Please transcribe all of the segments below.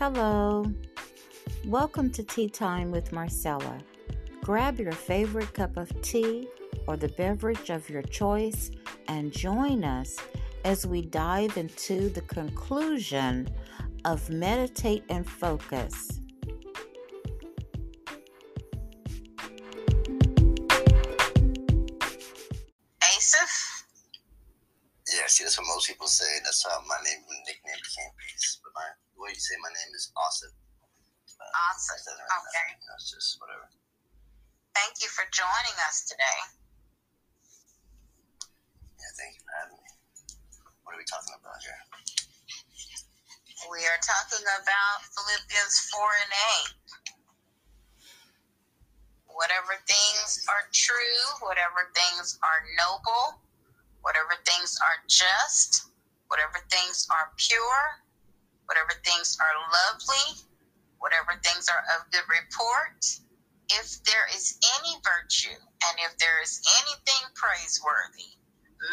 Hello. Welcome to Tea Time with Marcella. Grab your favorite cup of tea or the beverage of your choice and join us as we dive into the conclusion of Meditate and Focus. Asif? Yeah, see, that's what most people say. That's how my name, nickname became Peace. But my, the way you say my name is Asif. Uh, Awesome. that doesn't really Okay. matter. You know, it's just whatever. Thank you for joining us today. Yeah, thank you for having me. What are we talking about here? We are talking about Philippians 4 and 8. Whatever things are true, whatever things are noble, whatever things are just, whatever things are pure, whatever things are lovely, whatever things are of good report, if there is any virtue and if there is anything praiseworthy,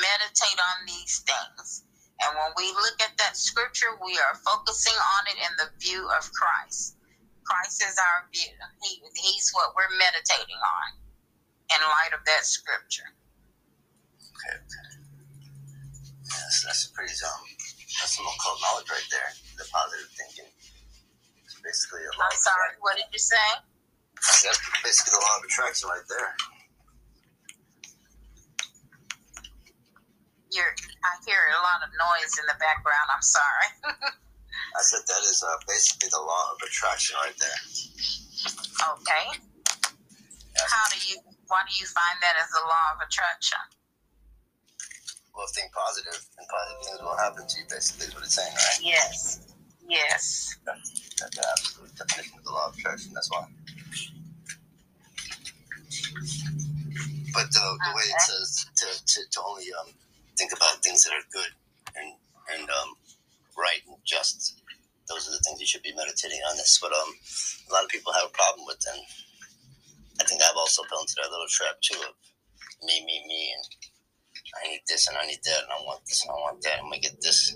meditate on these things. And when we look at that scripture, we are focusing on it in the view of Christ. Christ is our view. He, he's what we're meditating on in light of that scripture. Okay, okay. Yes, that's pretty, um, that's some occult knowledge right there. The positive thinking. It's basically a law I'm sorry, what did you say? That's basically the law of attraction right there. You're, I hear a lot of noise in the background. I'm sorry. I said that is uh, basically the law of attraction right there. okay. How do you, why do you find that as a law of attraction? Positive, and positive things will happen to you. Basically, is what it's saying, right? Yes. Yes. That's the absolute definition of the law of attraction. That's why. But the, the way it says to, to, to only um, think about things that are good and and um, right and just, those are the things you should be meditating on. That's what um, a lot of people have a problem with, and I think I've also fell into that little trap too of me, me, me, and I need this and I need that and I want this and I want that. I'm gonna get this.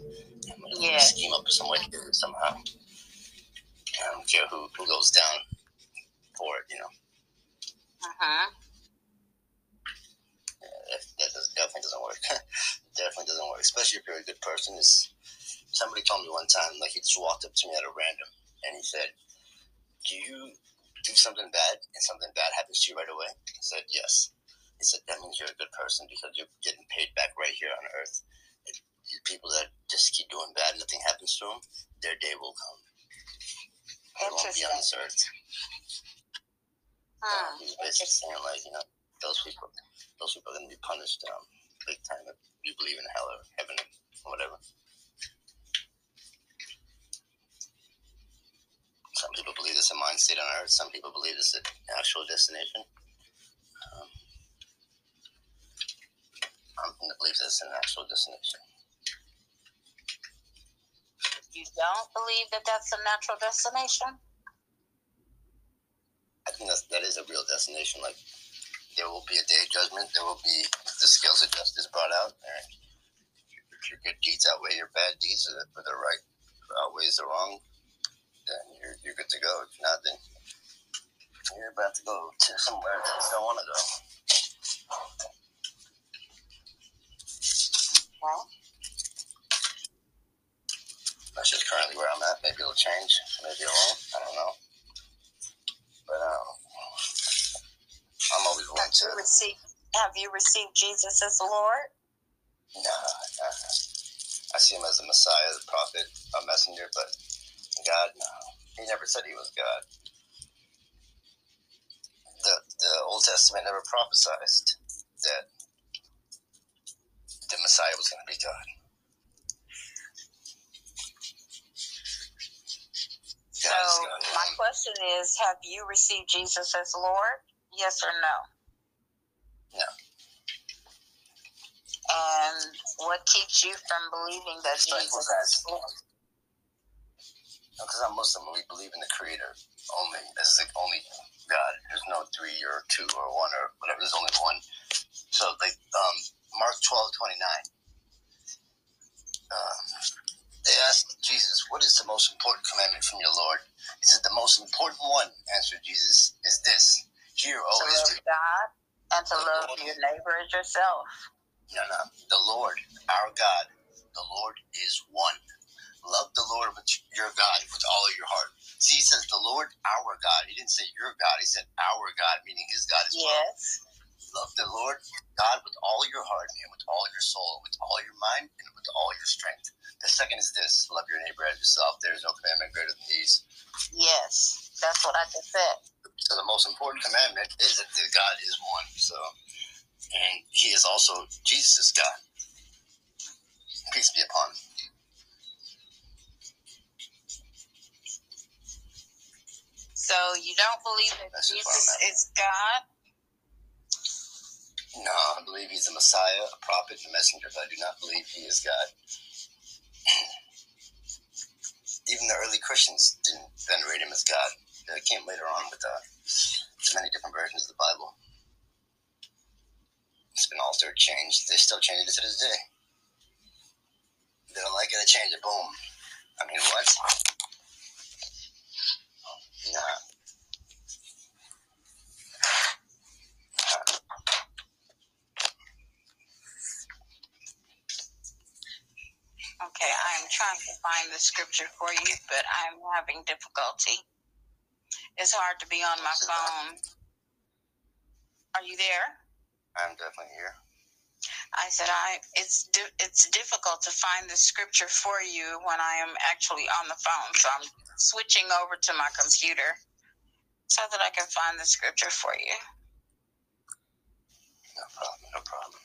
I'm gonna Yeah. scheme up some way to get it somehow. I don't care who, who goes down for it, you know. Uh-huh. Yeah, that, that does, definitely doesn't work. definitely doesn't work, especially if you're a good person. Is somebody told me one time, like he just walked up to me at a random and he said, Do you do something bad and something bad happens to you right away? I said, Yes. He said, That means you're a good person because you're getting paid back right here on earth. It, people that just keep doing bad, nothing happens to them, their day will come. They won't be on this earth. Hmm. He's basically saying like, you know, those people, those people are gonna be punished um, big time if you believe in hell or heaven or whatever. Some people believe it's a mind state on earth. Some people believe it's an actual destination. I'm going to believe it's an actual destination. You don't believe that that's a natural destination? I think that's, that is a real destination. Like there will be a day of judgment. There will be the scales of justice brought out, and if your good deeds outweigh your bad deeds, or the, the right outweighs the wrong, then you're you're good to go. If not, then you're about to go to somewhere that you don't want to go. Well, That's just currently where I'm at. Maybe it'll change. Maybe it won't. I don't know. But um, I'm always willing you to. received, have you received Jesus as the Lord? Nah, nah. I see him as a Messiah, the prophet, a messenger, but God, no. He never said he was God. The the Old Testament never prophesied Messiah was going to be God. So God my question is, have you received Jesus as Lord? Yes or no? No. And what keeps you from believing that That's like Jesus is Lord? Because I'm Muslim, we believe in the Creator only. As the only God. There's no three or two or one or whatever. There's only one. So, like um, Mark 12, 29. Um, they asked Jesus, "What is the most important commandment from your Lord? He said, The most important one, answered Jesus, is this. Hear, O to love Israel. God and to The love Lord. your neighbor as yourself. No, no. The Lord, our God, the Lord is one. Love the Lord with your God with all of your heart. See, he says the Lord, our God. He didn't say your God. He said our God, meaning his God as well. Yes. Love the Lord God with all your heart and with all your soul, with all your mind, and with all your strength. The second is this love your neighbor as yourself. There is no commandment greater than these. Yes. That's what I just said. So the most important commandment is that God is one. So, and he is also Jesus is God. Peace be upon him. So you don't believe that That's Jesus what I'm at. is God? No, I believe he's a Messiah, a prophet, and a messenger, but I do not believe he is God. Even the early Christians didn't venerate him as God. It came later on with uh, many different versions of the Bible. It's been altered, changed. They still change it to this day. They don't like it, they change it. Boom. I mean, what? Nah. Okay, I'm trying to find the scripture for you, but I'm having difficulty. It's hard to be on my phone. Are you there? I'm definitely here. I said I it's di- it's difficult to find the scripture for you when I am actually on the phone. So I'm switching over to my computer so that I can find the scripture for you. No problem, no problem.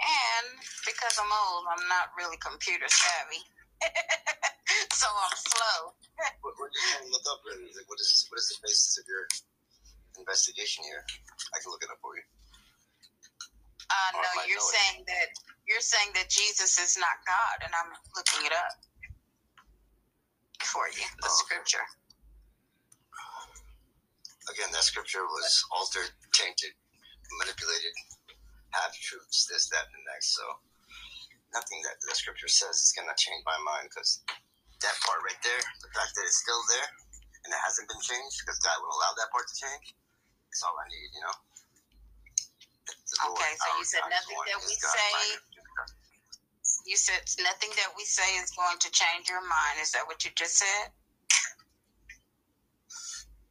And I'm old, I'm not really computer savvy. so I'm slow. What, what you look up? Like, what is what is the basis of your investigation here? I can look it up for you. Uh, Or no, you're know it. saying that you're saying that Jesus is not God, and I'm looking it up for you, the Oh, scripture. Again, that scripture was altered, tainted, manipulated, half truths, this, that, and the next. So nothing that the scripture says is gonna change my mind because that part right there, the fact that it's still there and it hasn't been changed because God will allow that part to change, is all I need. You know. Lord, Okay, so you said nothing that we say- You said nothing that we say is going to change your mind. Is that what you just said?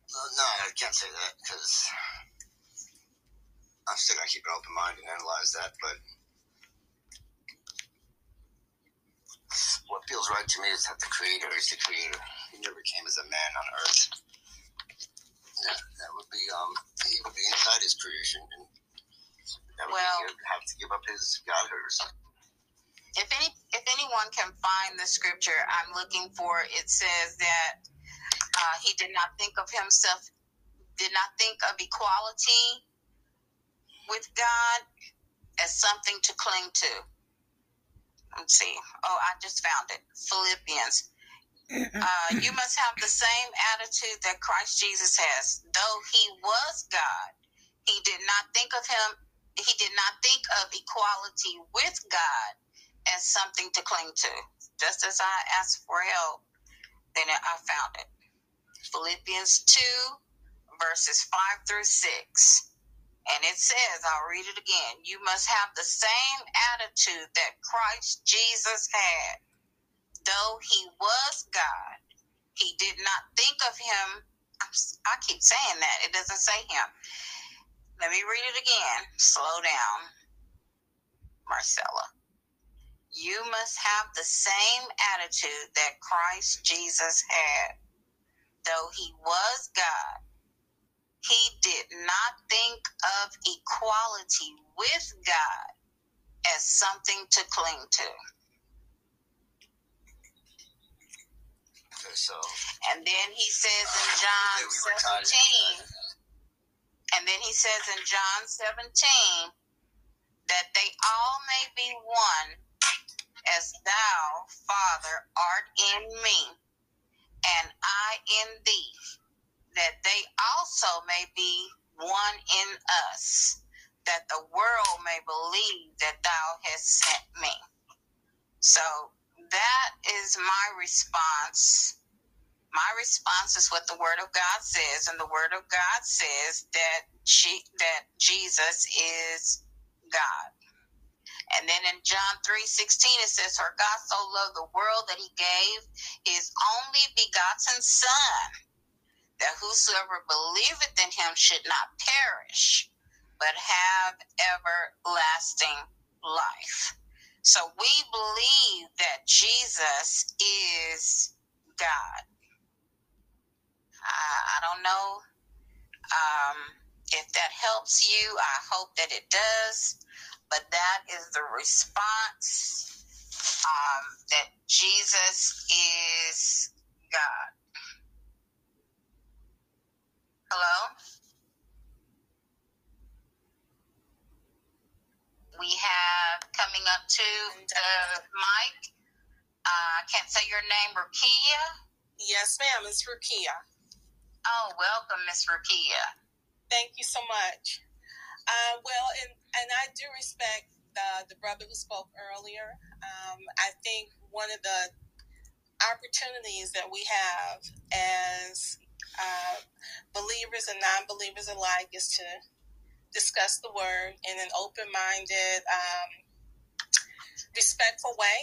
Uh, no, I can't say that because I'm still gonna keep an open mind and analyze that. But what feels right to me is that the Creator is the Creator. He never came as a man on Earth. That, that would be um, he would be inside his creation, and that would Well- be, he would have to give up his godhood or something. If any, if anyone can find the scripture I'm looking for, it says that uh, he did not think of himself, did not think of equality with God as something to cling to. Let's see. Oh, I just found it. Philippians. Uh, you must have the same attitude that Christ Jesus has. Though he was God, he did not think of him. He did not think of equality with God as something to cling to. Just as I asked for help, then I found it. Philippians 2, verses 5 through 6. And it says, I'll read it again. You must have the same attitude that Christ Jesus had. Though he was God, he did not think of him. I keep saying that. It doesn't say him. Let me read it again. Slow down, Marcella. You must have the same attitude that Christ Jesus had. Though he was God, he did not think of equality with God as something to cling to. Okay, so. And then he says in John Yeah, we were tied into 17, and then he says in John 17 that they all may be one as thou, Father, art in me, and I in thee, that they also may be one in us, that the world may believe that thou hast sent me. So that is my response. My response is what the Word of God says, and the Word of God says that she, that Jesus is God. And then in John 3 16, it says, For God so loved the world that he gave his only begotten Son, that whosoever believeth in him should not perish, but have everlasting life. So we believe that Jesus is God. I, I don't know um, if that helps you. I hope that it does. But that is the response um, that Jesus is God. Hello? We have coming up to the mic. Uh, I can't say your name, Rukia. Yes, ma'am. It's Rukia. Oh, welcome, Miss Rukia. Thank you so much. Uh, well, and, and I do respect the, the brother who spoke earlier. Um, I think one of the opportunities that we have as uh, believers and non believers alike is to discuss the word in an open minded, um, respectful way.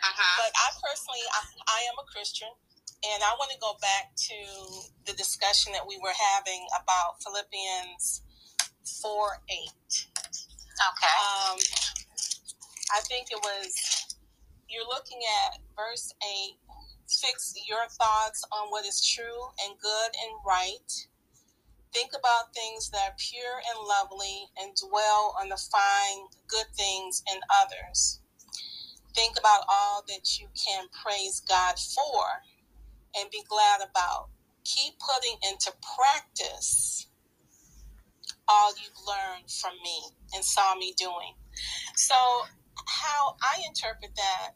Uh-huh. But I personally, I, I am a Christian, and I want to go back to the discussion that we were having about Philippians 4 8. Okay. Um, I think it was, you're looking at verse 8 fix your thoughts on what is true and good and right Think about things that are pure and lovely and dwell on the fine, good things in others. Think about all that you can praise God for and be glad about. Keep putting into practice all you've learned from me and saw me doing. So, how I interpret that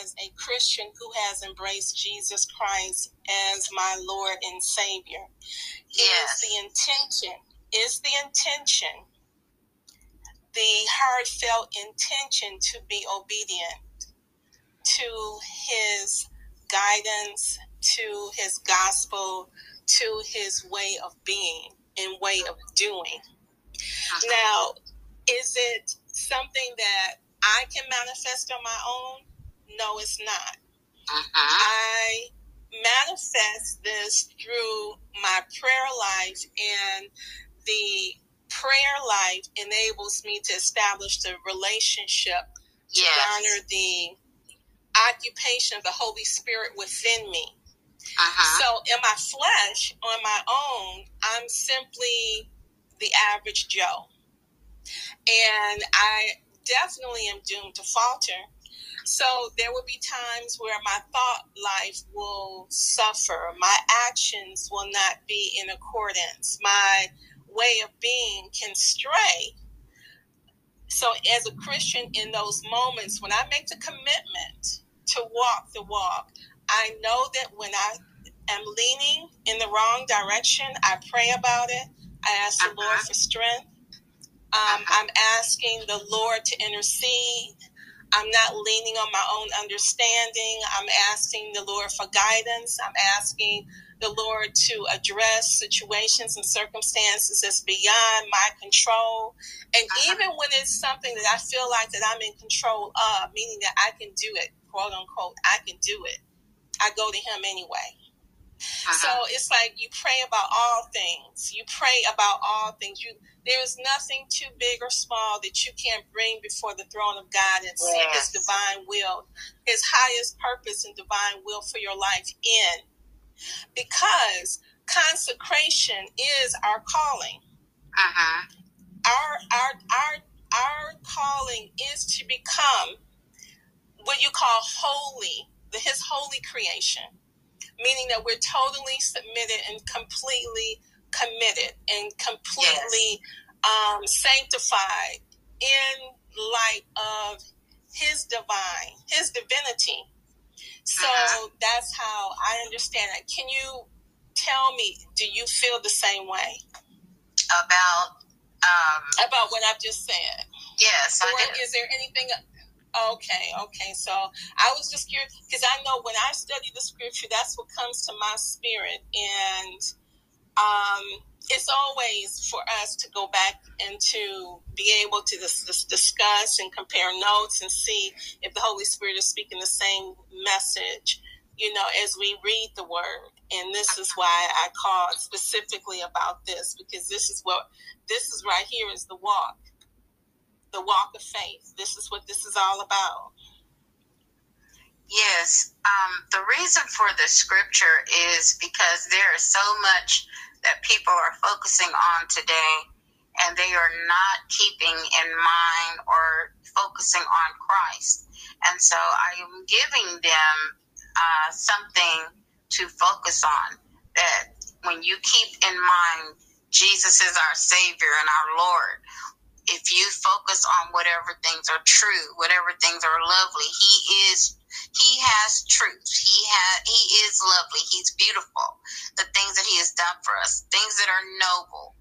as a Christian who has embraced Jesus Christ as my Lord and Savior yes. is the intention, is the intention, the heartfelt intention to be obedient to His guidance, to His gospel, to His way of being and way of doing. Uh-huh. Now, is it something that I can manifest on my own? No, it's not. Uh-huh. I manifest this through my prayer life, and the prayer life enables me to establish the relationship to honor the occupation of the Holy Spirit within me. Uh-huh. So, in my flesh, on my own, I'm simply the average Joe. And I definitely am doomed to falter. So there will be times where my thought life will suffer. My actions will not be in accordance. My way of being can stray. So, as a Christian, in those moments, when I make the commitment to walk the walk, I know that when I am leaning in the wrong direction, I pray about it. I ask the Lord uh-huh. for strength. Um, I'm asking the Lord to intercede. I'm not leaning on my own understanding. I'm asking the Lord for guidance. I'm asking the Lord to address situations and circumstances that's beyond my control. And uh-huh. even when it's something that I feel like that I'm in control of, meaning that I can do it, quote unquote, I can do it, I go to Him anyway. Uh-huh. So it's like you pray about all things. You pray about all things. You there is nothing too big or small that you can't bring before the throne of God and yes. see His divine will, His highest purpose and divine will for your life in. Because consecration is our calling. Uh-huh. Our our our our calling is to become what you call holy, the His holy creation meaning that we're totally submitted and completely committed and completely yes. um, sanctified in light of his divine, his divinity. So uh-huh. that's how I understand it. Can you tell me, do you feel the same way? about um, about what I've just said. Yes, or is there anything? Okay, okay. So I was just curious because I know when I study the scripture, that's what comes to my spirit, and um, it's always for us to go back and to be able to dis- dis- discuss and compare notes and see if the Holy Spirit is speaking the same message, you know, as we read the word. And this is why I called specifically about this because this is what this is right here is the walk, the walk of faith. This is what this is all about. Yes, um, the reason for the scripture is because there is so much that people are focusing on today and they are not keeping in mind or focusing on Christ. And so I am giving them uh, something to focus on that when you keep in mind Jesus is our Savior and our Lord, if you focus on whatever things are true, whatever things are lovely, He is he has truth. He has he is lovely. He's beautiful. The things that he has done for us, things that are noble.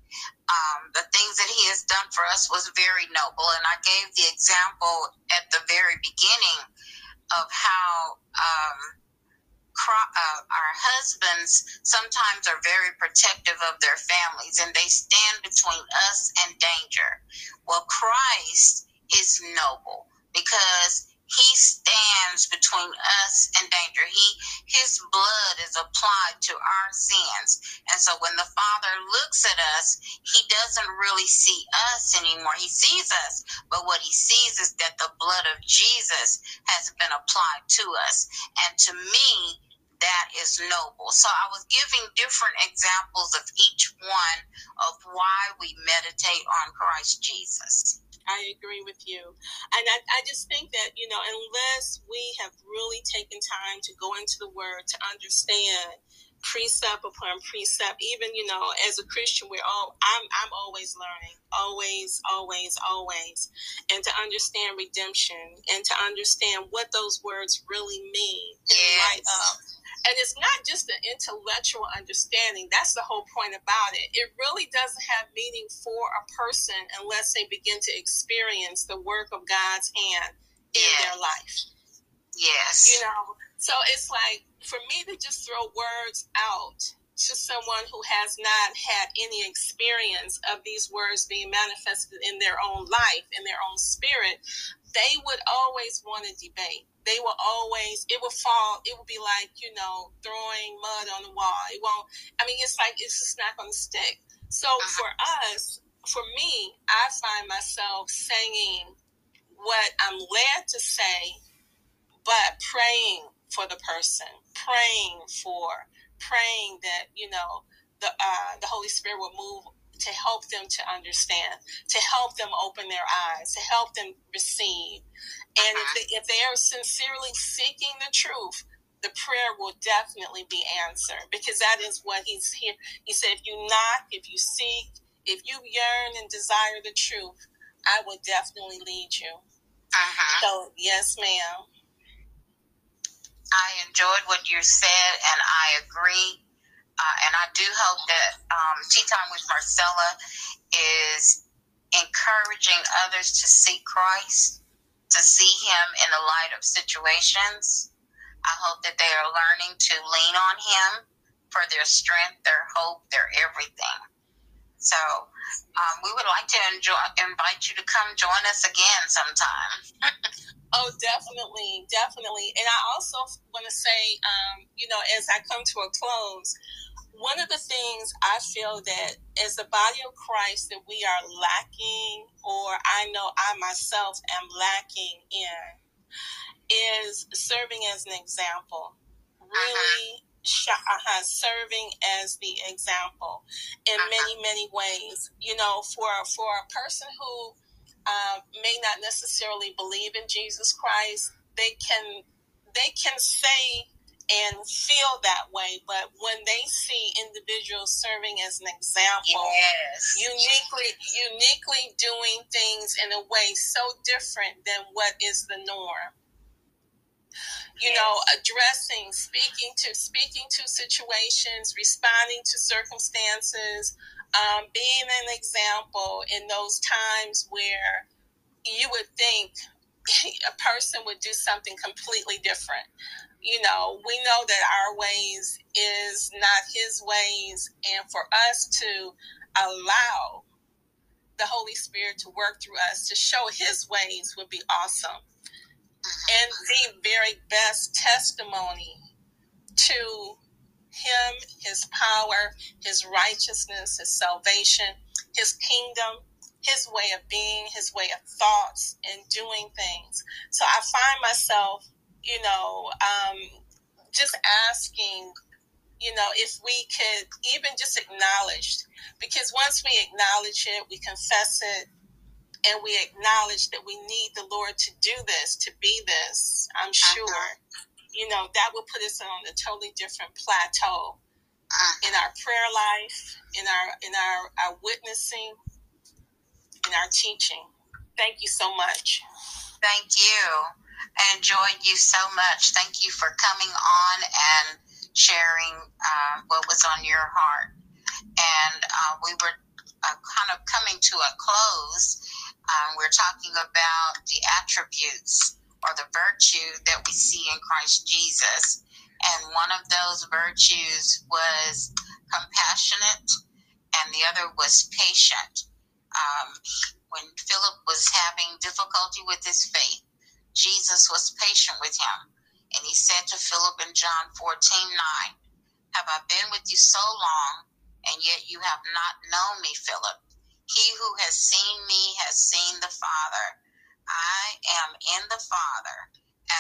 Um, the things that he has done for us was very noble. And I gave the example at the very beginning of how um, uh, our husbands sometimes are very protective of their families and they stand between us and danger. Well, Christ is noble because he stands between us and danger. He his blood is applied to our sins. And so when the Father looks at us, he doesn't really see us anymore. He sees us, but what he sees is that the blood of Jesus has been applied to us. And to me, that is noble. So I was giving different examples of each one of why we meditate on Christ Jesus. I agree with you. And I, I just think that, you know, unless we have really taken time to go into the word to understand precept upon precept even you know as a christian we're all i'm i'm always learning always always always and to understand redemption and to understand what those words really mean yes. in light of and it's not just an intellectual understanding. That's the whole point about it. It really doesn't have meaning for a person unless they begin to experience the work of God's hand in yes. their life. Yes. You know, so it's like for me to just throw words out to someone who has not had any experience of these words being manifested in their own life, in their own spirit, they would always want to debate. They will always it will fall it will be like you know throwing mud on the wall. It won't i mean it's like it's just not going to stick. So uh-huh. for us for me i find myself saying what i'm led to say but praying for the person praying for praying that you know the uh, the holy spirit will move to help them to understand, to help them open their eyes, to help them receive. And if, uh-huh. they, if they are sincerely seeking the truth, the prayer will definitely be answered because that is what he's here. He said, if you knock, if you seek, if you yearn and desire the truth, I will definitely lead you. Uh-huh. So, yes, ma'am. I enjoyed what you said, and I agree uh, and I do hope that um, Tea Time with Marcella is encouraging others to see Christ, to see Him in the light of situations. I hope that they are learning to lean on Him for their strength, their hope, their everything. So um, we would like to enjoy, invite you to come join us again sometime. oh, definitely, definitely. And I also want to say, um, you know, as I come to a close, one of the things I feel that as the body of Christ that we are lacking, or I know I myself am lacking in, is serving as an example. Really uh-huh, serving as the example in uh-huh. many, many ways. You know, for for a person who uh, may not necessarily believe in Jesus Christ, they can they can say and feel that way. But when they see individuals serving as an example, yes. uniquely uniquely doing things in a way so different than what is the norm, you know addressing speaking to speaking to situations responding to circumstances um, being an example in those times where you would think a person would do something completely different. You know we know that our ways is not his ways and for us to allow the holy spirit to work through us to show his ways would be awesome and the very best testimony to him, his power, his righteousness, his salvation, his kingdom, his way of being, his way of thoughts and doing things. So I find myself, you know, um, just asking, you know, if we could even just acknowledge, because once we acknowledge it, we confess it, and we acknowledge that we need the Lord to do this, to be this, I'm uh-huh. sure, uh-huh. you know, that will put us on a totally different plateau uh-huh. in our prayer life, in our in our, our witnessing, in our teaching. Thank you so much. Thank you. I enjoyed you so much. Thank you for coming on and sharing uh, what was on your heart. And uh, we were uh, kind of coming to a close. Um, we're talking about the attributes or the virtue that we see in Christ Jesus. And one of those virtues was compassionate, and the other was patient. Um, when Philip was having difficulty with his faith, Jesus was patient with him. And he said to Philip in John 14 9, Have I been with you so long, and yet you have not known me, Philip? He who has seen me has seen the Father. I am in the Father,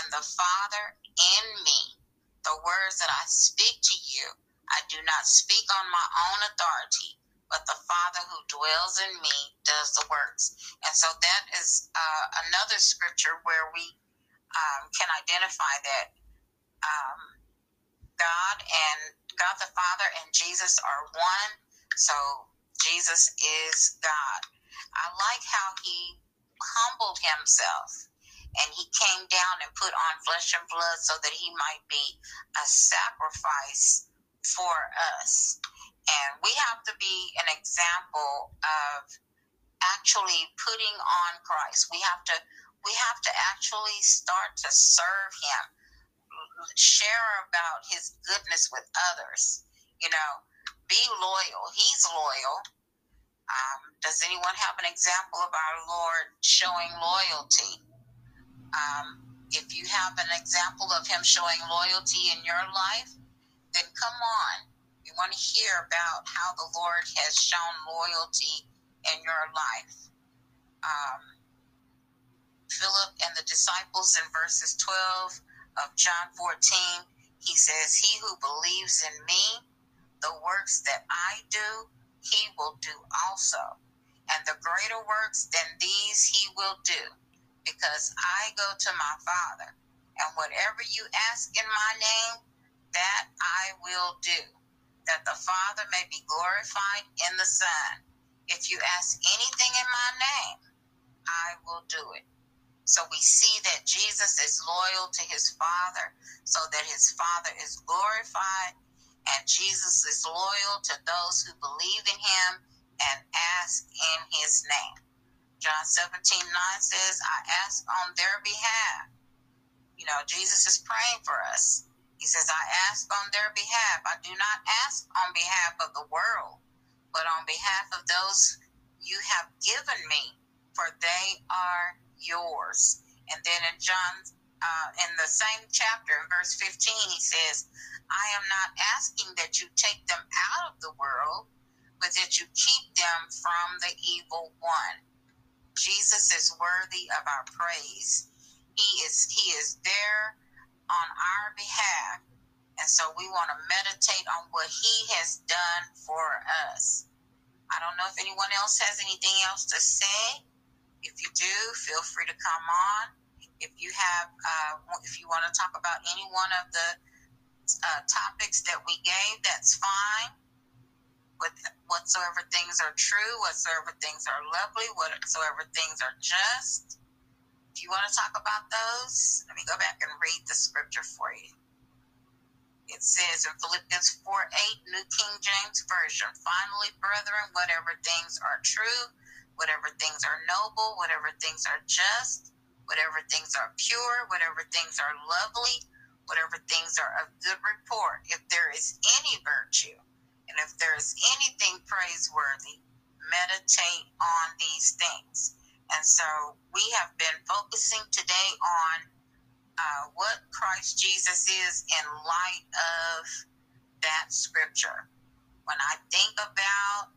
and the Father in me. The words that I speak to you, I do not speak on my own authority, but the Father who dwells in me does the works. And so that is uh, another scripture where we um, can identify that um, God and God the Father and Jesus are one. So Jesus is God. I like how he humbled himself and he came down and put on flesh and blood so that he might be a sacrifice for us. And we have to be an example of actually putting on Christ. We have to we have to actually start to serve him, share about his goodness with others. You know, be loyal. He's loyal. Um, does anyone have an example of our Lord showing loyalty? Um, if you have an example of him showing loyalty in your life, then come on. We want to hear about how the Lord has shown loyalty in your life. Um, Philip and the disciples in verses 12 of John 14, he says, He who believes in me, the works that I do, he will do also. And the greater works than these he will do, because I go to my Father. And whatever you ask in my name, that I will do, that the Father may be glorified in the Son. If you ask anything in my name, I will do it. So we see that Jesus is loyal to his Father, so that his Father is glorified and Jesus is loyal to those who believe in him and ask in his name. John 17 9 says, I ask on their behalf. You know, Jesus is praying for us. He says, I ask on their behalf. I do not ask on behalf of the world, but on behalf of those you have given me, for they are yours. And then in John, uh, in the same chapter, in verse 15, he says, I am not asking that you take them out of the world, but that you keep them from the evil one. Jesus is worthy of our praise. He is he is there on our behalf. And so we want to meditate on what he has done for us. I don't know if anyone else has anything else to say. If you do, feel free to come on. If you have, uh, if you want to talk about any one of the uh, topics that we gave, that's fine. With whatsoever things are true, whatsoever things are lovely, whatsoever things are just, If you want to talk about those? Let me go back and read the scripture for you. It says in Philippians 4 8, New King James Version, finally, brethren, whatever things are true, whatever things are noble, whatever things are just, whatever things are pure, whatever things are lovely, whatever things are of good report, if there is any virtue, and if there is anything praiseworthy, meditate on these things. And so we have been focusing today on uh, what Christ Jesus is in light of that scripture. When I think about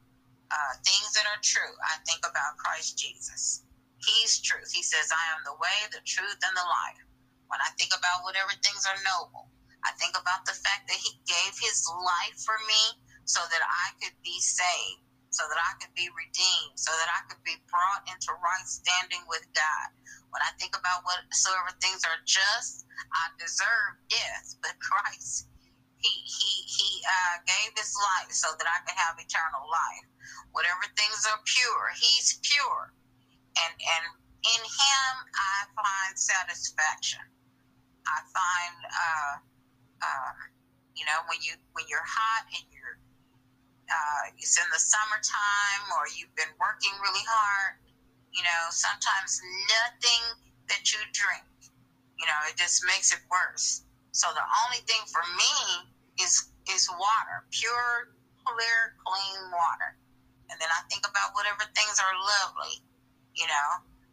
uh, things that are true, I think about Christ Jesus. He's truth. He says, I am the way, the truth, and the life. When I think about whatever things are noble, I think about the fact that He gave His life for me so that I could be saved so that I could be redeemed, so that I could be brought into right standing with God. When I think about whatsoever things are just, I deserve death, but Christ, He He He uh, gave His life so that I could have eternal life. Whatever things are pure, He's pure, and and in Him I find satisfaction. I find, uh, uh, you know, when you when you're hot and you're uh, it's in the summertime or you've been working really hard, you know, sometimes nothing that you drink, you know, it just makes it worse. So the only thing for me is is water, pure, clear, clean water. And then I think about whatever things are lovely, you know,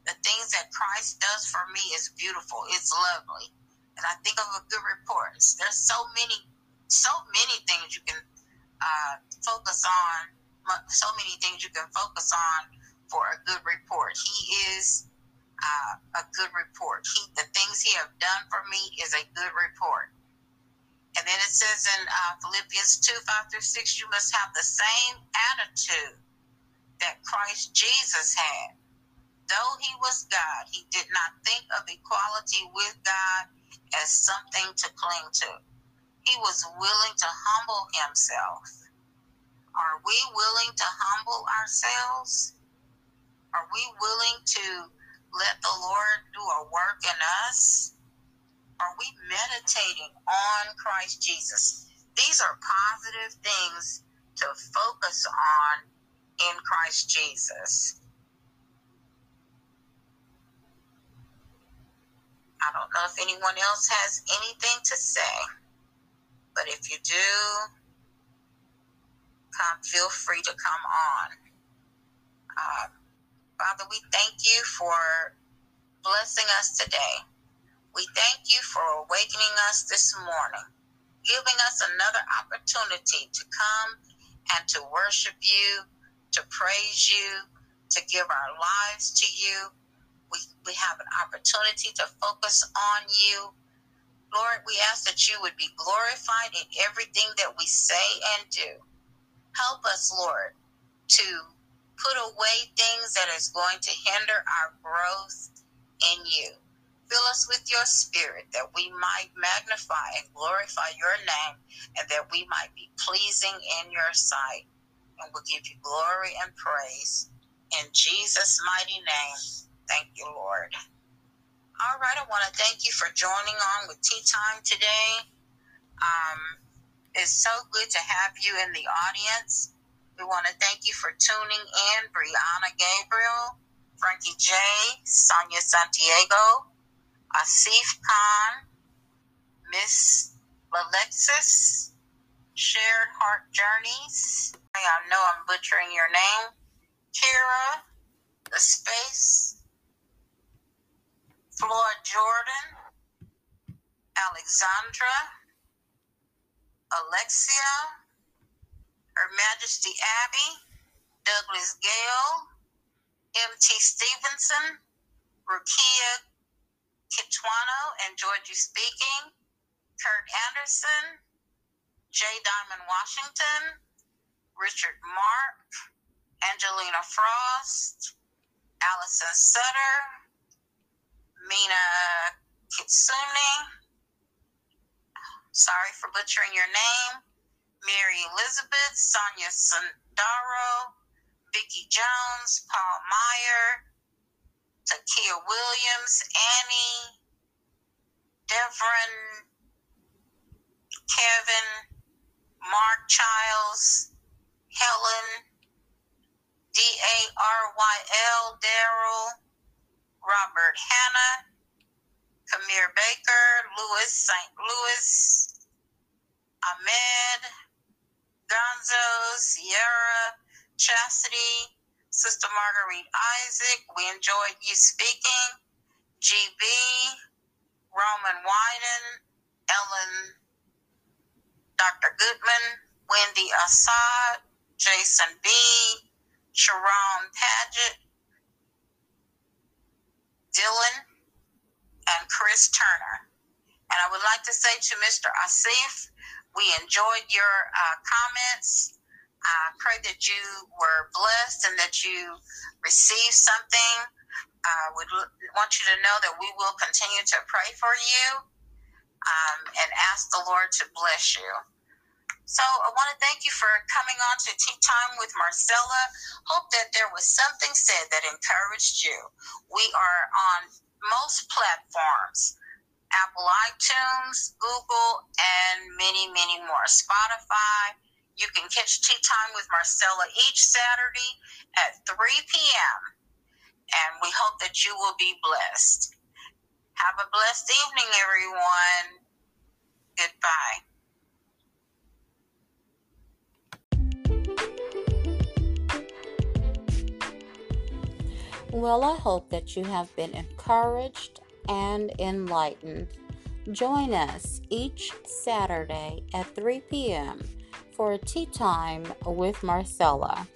the things that Christ does for me is beautiful. It's lovely. And I think of a good report. There's so many, so many things you can uh, focus on so many things you can focus on for a good report. He is uh, a good report. He, the things he have done for me is a good report. And then it says in uh, Philippians 2 5 through 6, you must have the same attitude that Christ Jesus had. Though he was God, he did not think of equality with God as something to cling to. He was willing to humble himself are we willing to humble ourselves? Are we willing to let the Lord do a work in us? Are we meditating on Christ Jesus? These are positive things to focus on in Christ Jesus. I don't know if anyone else has anything to say, but if you do, come, feel free to come on. Uh, Father, we thank you for blessing us today. We thank you for awakening us this morning, giving us another opportunity to come and to worship you, to praise you, to give our lives to you. We, we have an opportunity to focus on you. Lord, we ask that you would be glorified in everything that we say and do. Help us, Lord, to put away things that is going to hinder our growth in you. Fill us with your spirit that we might magnify and glorify your name and that we might be pleasing in your sight. And we'll give you glory and praise. In Jesus' mighty name, thank you, Lord. All right, I want to thank you for joining on with Tea Time today. Um, it's so good to have you in the audience. We want to thank you for tuning in, Brianna Gabriel, Frankie J, Sonia Santiago, Asif Khan, Miss Alexis, Shared Heart Journeys. I know I'm butchering your name. Kira, The Space, Floyd Jordan, Alexandra, Alexia, Her Majesty Abby, Douglas Gale, M.T. Stevenson, Rukia Kitwano, enjoyed you speaking, Kurt Anderson, J. Diamond Washington, Richard Mark, Angelina Frost, Allison Sutter, Mina uh, Kitsune, Sorry for butchering your name. Mary Elizabeth, Sonia Sandaro, Vicki Jones, Paul Meyer, Takia Williams, Annie, Devon, Kevin, Mark Childs, Helen, D A R Y L, Daryl, Robert Hanna, Kamir Baker, Louis St. Louis, Ahmed, Gonzo, Sierra, Chastity, Sister Marguerite Isaac. We enjoyed you speaking. GB, Roman Wyden, Ellen, Dr. Goodman, Wendy Assad, Jason B., Sharon Paget, Dylan, and Chris Turner. And I would like to say to Mr. Asif, we enjoyed your uh, comments. I pray that you were blessed and that you received something. I would want you to know that we will continue to pray for you um, and ask the Lord to bless you. So I want to thank you for coming on to Tea Time with Marcella. Hope that there was something said that encouraged you. We are on most platforms. Apple iTunes, Google, and many, many more. Spotify. You can catch Tea Time with Marcella each Saturday at 3 p.m. And we hope that you will be blessed. Have a blessed evening, everyone. Goodbye. Well, I hope that you have been encouraged and enlightened. Join us each Saturday at 3 p.m. for a tea time with Marcella.